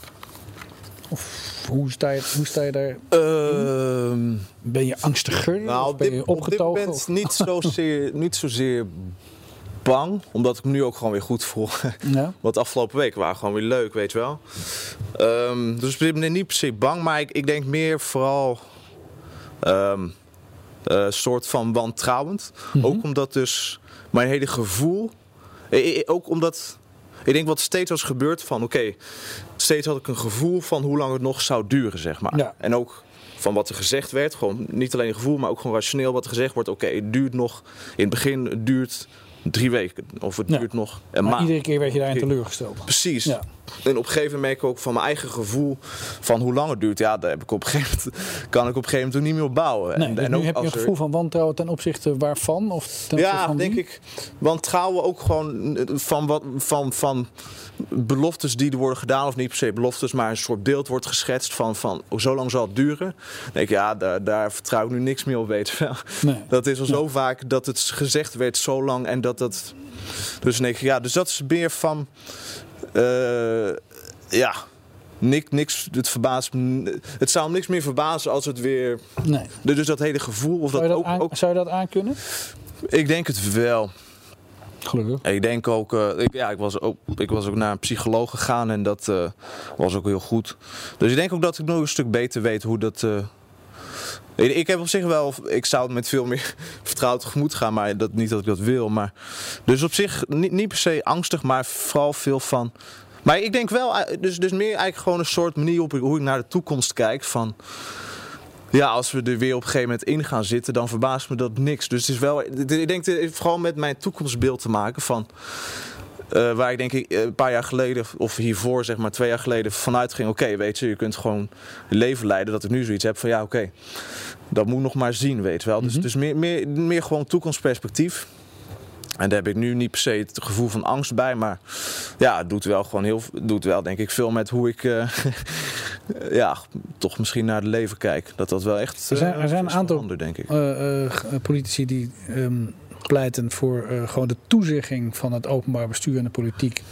Of hoe sta je, hoe sta je daar? Uh, ben je angstiger? Nou, ben je opgetogen? Op dit moment niet zozeer, niet zozeer bang, omdat ik me nu ook gewoon weer goed voel. Ja. Want afgelopen weken waren gewoon weer leuk, weet je wel. Um, dus ik ben niet per se bang, maar ik, ik denk meer vooral um, uh, soort van wantrouwend. Mm Ook omdat dus mijn hele gevoel, ook omdat ik denk wat steeds was gebeurd van oké, steeds had ik een gevoel van hoe lang het nog zou duren, zeg maar. Ja. En ook van wat er gezegd werd, gewoon niet alleen een gevoel, maar ook gewoon rationeel wat er gezegd wordt. Oké, het duurt nog, in het begin het duurt drie weken. Of het duurt nog een maar maand. Iedere keer werd je daarin teleurgesteld. Precies. En op een gegeven moment merk ik ook van mijn eigen gevoel van hoe lang het duurt. Ja, daar heb ik op een gegeven moment, kan ik op een gegeven moment niet meer op bouwen. Nee, en, dus en nu heb je een gevoel van wantrouwen ten opzichte waarvan? Of ten ja, van denk ik. Wantrouwen ook gewoon van, wat, van, van beloftes die er worden gedaan. Of niet per se beloftes, maar een soort beeld wordt geschetst van, van oh, zo lang zal het duren. Dan denk ik, ja, daar, daar vertrouw ik nu niks meer op, wel. Nee. Dat is al zo vaak dat het gezegd werd zo lang en dat dat... Dus denk ik, ja, dus dat is meer van... Uh, ja, niks, niks het, verbaast, het zou hem niks meer verbazen als het weer. Nee. Dus dat hele gevoel. Of zou, dat je dat ook, zou je dat aankunnen? Ik denk het wel. Gelukkig. Ik denk ook, uh, ik, ja, ik was ook, ik was ook naar een psycholoog gegaan en dat uh, was ook heel goed. Dus ik denk ook dat ik nog een stuk beter weet hoe dat. Uh, ik heb op zich wel, ik zou het met veel meer vertrouwd tegemoet gaan, maar dat, niet dat ik dat wil. Maar, dus op zich niet, niet per se angstig, maar vooral veel van maar ik denk wel, eh, dus, dus meer eigenlijk gewoon een soort manier op hoe ik naar de toekomst kijk. Van, ja, als we er weer op een gegeven moment in gaan zitten, dan verbaast me dat niks. Dus het is wel, ik denk vooral met mijn toekomstbeeld te maken van... Uh, waar ik denk ik een paar jaar geleden, of hiervoor zeg maar twee jaar geleden, vanuit ging: oké, weet je, je kunt gewoon leven leiden. Dat ik nu zoiets heb van: ja, oké, dat moet nog maar zien, weet je wel. Dus, mhm. dus meer, meer, meer gewoon toekomstperspectief. En daar heb ik nu niet per se het gevoel van angst bij. Maar ja, het doet wel gewoon heel doet wel denk ik veel met hoe ik uh, ja, toch misschien naar het leven kijk. Dat dat wel echt. er zijn, er zijn een aantal denk ik. Uh, politici die um, pleiten voor gewoon de toezegging van het openbaar bestuur en de politiek.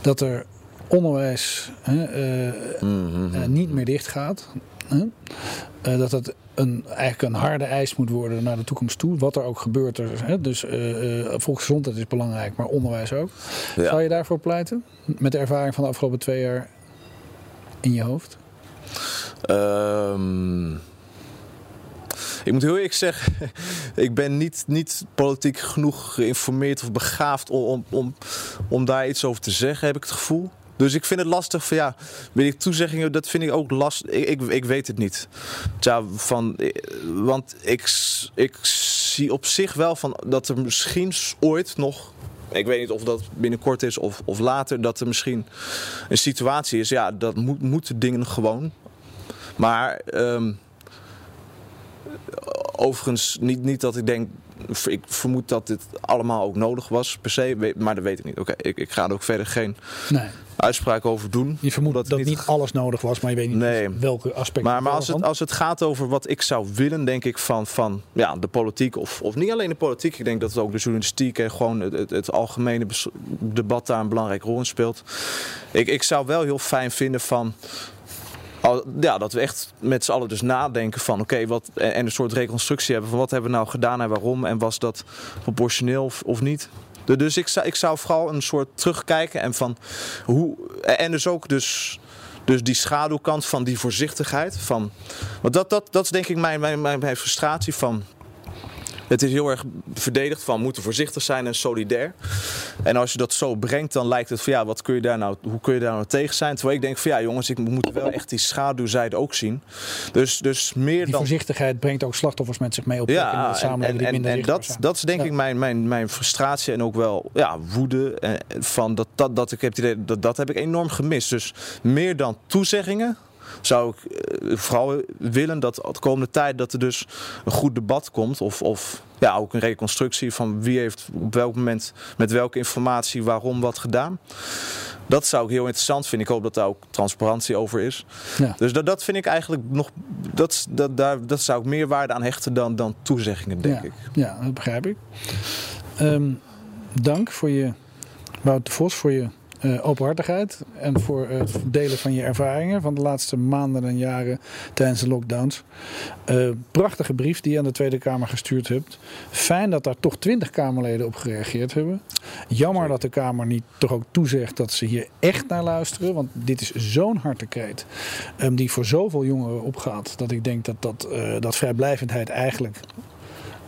Dat er onderwijs mm-hmm. niet meer dicht gaat. Uh, dat het een, eigenlijk een harde eis moet worden naar de toekomst toe. Wat er ook gebeurt. Er, hè? Dus uh, volksgezondheid is belangrijk, maar onderwijs ook. Ja. Zou je daarvoor pleiten? Met de ervaring van de afgelopen twee jaar in je hoofd? Um, ik moet heel eerlijk zeggen, ik ben niet, niet politiek genoeg geïnformeerd of begaafd om, om, om, daar iets over te zeggen, heb ik het gevoel. Dus ik vind het lastig van ja, weet ik toezeggingen, dat vind ik ook lastig. Ik, ik, weet het niet. Tja, van, want ik, ik zie op zich wel van dat er misschien ooit nog ik weet niet of dat binnenkort is of, of later, dat er misschien een situatie is. Ja, dat moet, moeten dingen gewoon. Maar um, overigens niet, niet dat ik denk, ik vermoed dat dit allemaal ook nodig was per se, maar dat weet ik niet. Oké, ik, ik ga er ook verder geen Nee. uitspraak over doen. Je vermoedt dat, niet alles nodig was, maar je weet niet Nee. welke aspecten. Maar, maar als, het, als het gaat over wat ik zou willen, denk ik van, van ja, de politiek, of, of niet alleen de politiek, ik denk dat het ook de journalistiek en gewoon het, het, het algemene debat daar een belangrijke rol in speelt. Ik, ik zou wel heel fijn vinden van. Ja, dat we echt met z'n allen dus nadenken van oké, wat en en een soort reconstructie hebben van wat hebben we nou gedaan en waarom en was dat proportioneel of, niet. Dus ik zou, ik zou vooral een soort terugkijken en van hoe. En dus ook dus, dus die schaduwkant van die voorzichtigheid. Van, want dat, dat, dat is denk ik mijn, mijn, mijn frustratie van. Het is heel erg verdedigd van moeten voorzichtig zijn en solidair. En als je dat zo brengt, dan lijkt het van ja, wat kun je daar nou, hoe kun je daar nou tegen zijn? Terwijl ik denk van ja, jongens, ik moet wel echt die schaduwzijde ook zien. Dus, dus meer Die dan. voorzichtigheid brengt ook slachtoffers met zich mee op in de Ja, en, samenleving en, minder dat, zijn. dat is denk Ja. ik mijn, mijn, mijn frustratie en ook wel ja, woede. eh, Van dat, dat, dat ik heb idee dat dat heb ik enorm gemist. Dus meer dan toezeggingen zou ik eh, vooral willen dat de komende tijd dat er dus een goed debat komt. Of, of ja, ook een reconstructie van wie heeft op welk moment met welke informatie waarom wat gedaan. Dat zou ik heel interessant vinden. Ik hoop dat daar ook transparantie over is. Ja. Dus dat, dat vind ik eigenlijk nog. Dat, dat, daar, dat zou ik meer waarde aan hechten dan, dan toezeggingen, denk ja. ik. Ja, dat begrijp ik. Ehm, dank voor je, Wouter Vos, voor je eh, openhartigheid en voor het delen van je ervaringen van de laatste maanden en jaren tijdens de lockdowns. Eh, prachtige brief die je aan de Tweede Kamer gestuurd hebt. Fijn dat daar toch twintig Kamerleden op gereageerd hebben. Jammer dat de Kamer niet toch ook toezegt dat ze hier echt naar luisteren. Want dit is zo'n hartekreet ehm, die voor zoveel jongeren opgaat. Dat ik denk dat, dat, eh, dat vrijblijvendheid eigenlijk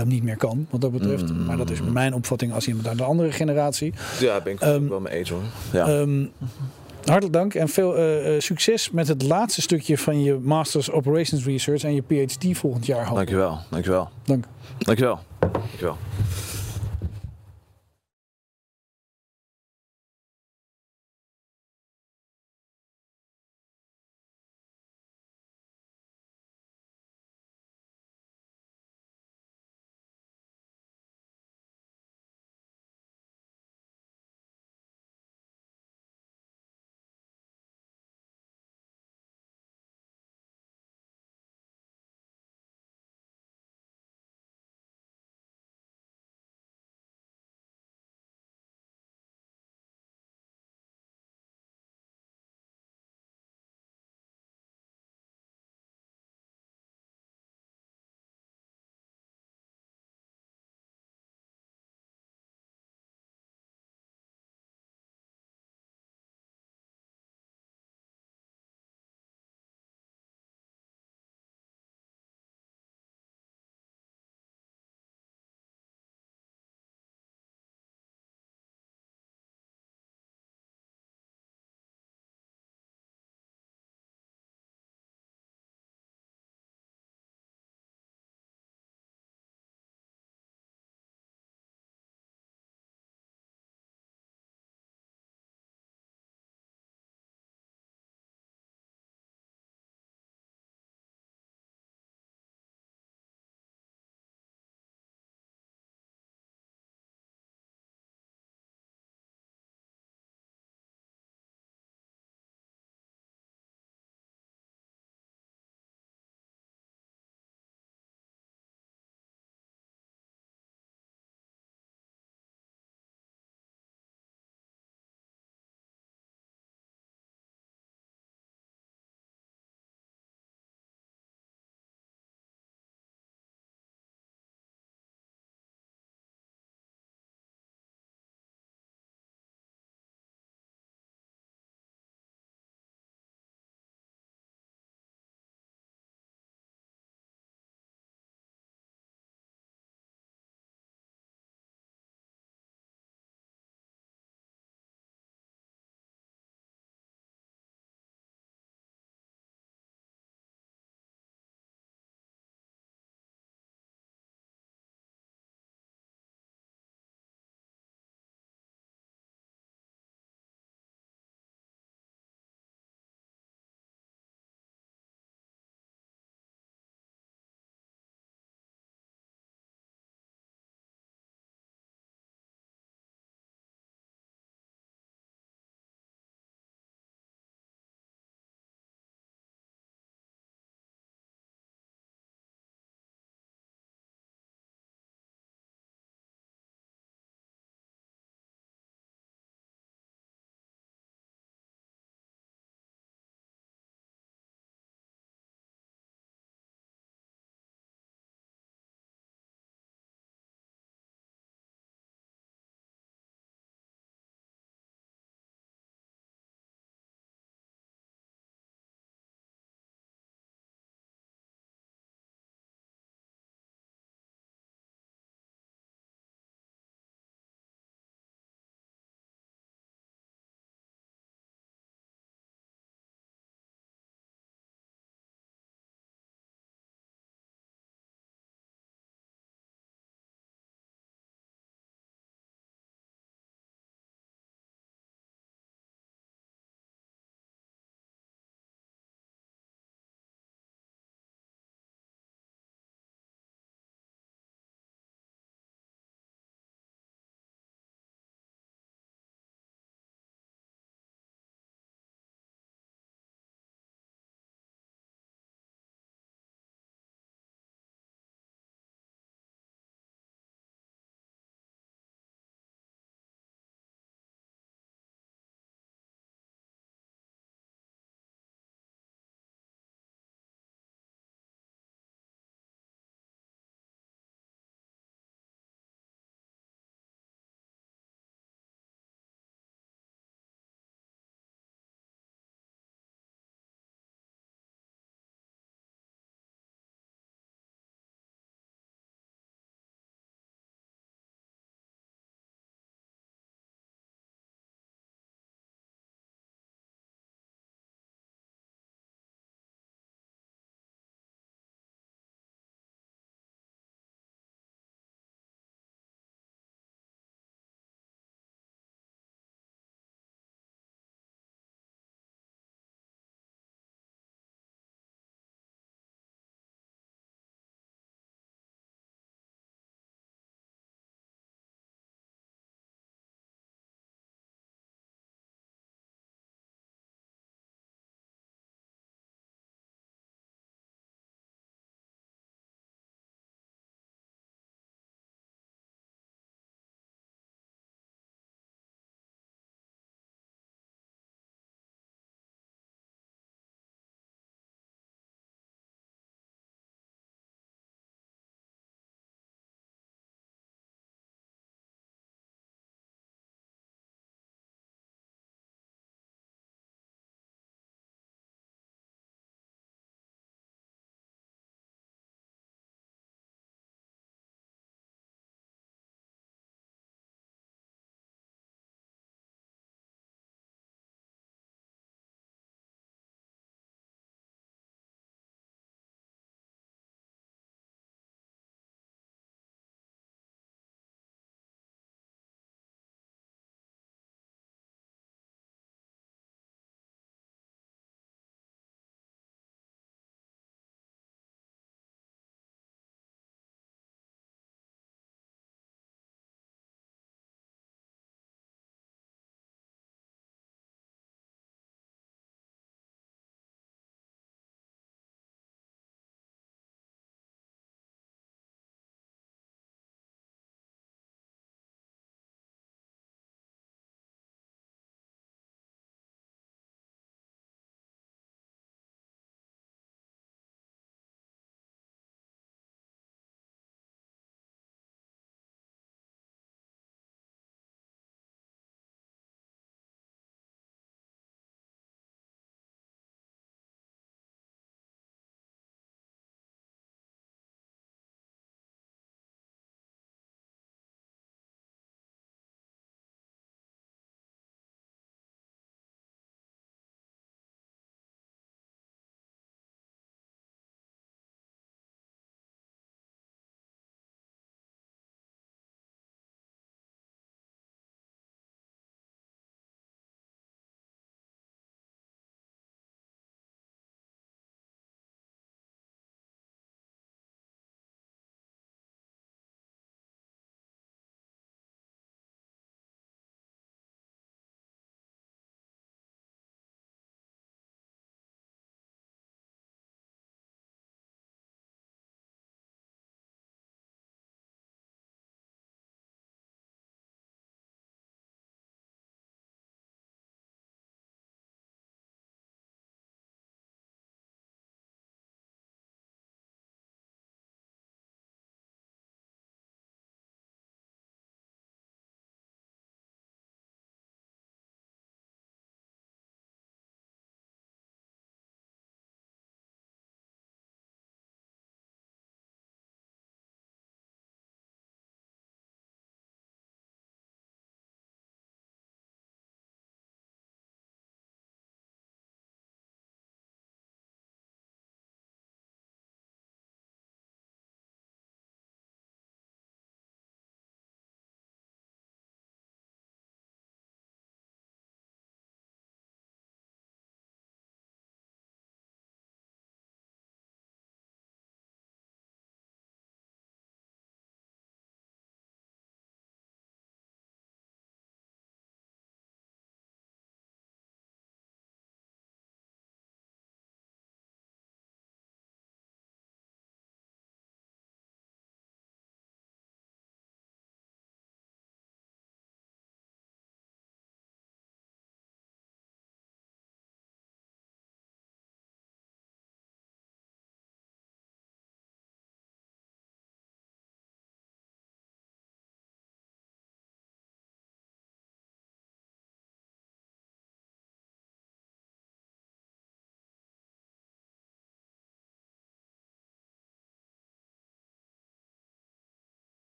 eh, niet meer kan wat dat betreft. Mm. Maar dat is mijn opvatting als iemand uit de andere generatie. Ja, ben ik Ehm, wel mee eens hoor. Ja. Ehm, hartelijk dank en veel eh, eh, succes met het laatste stukje van je Masters Operations Research en je PhD volgend jaar. dankjewel, dankjewel. Dank. Dankjewel. Dankjewel.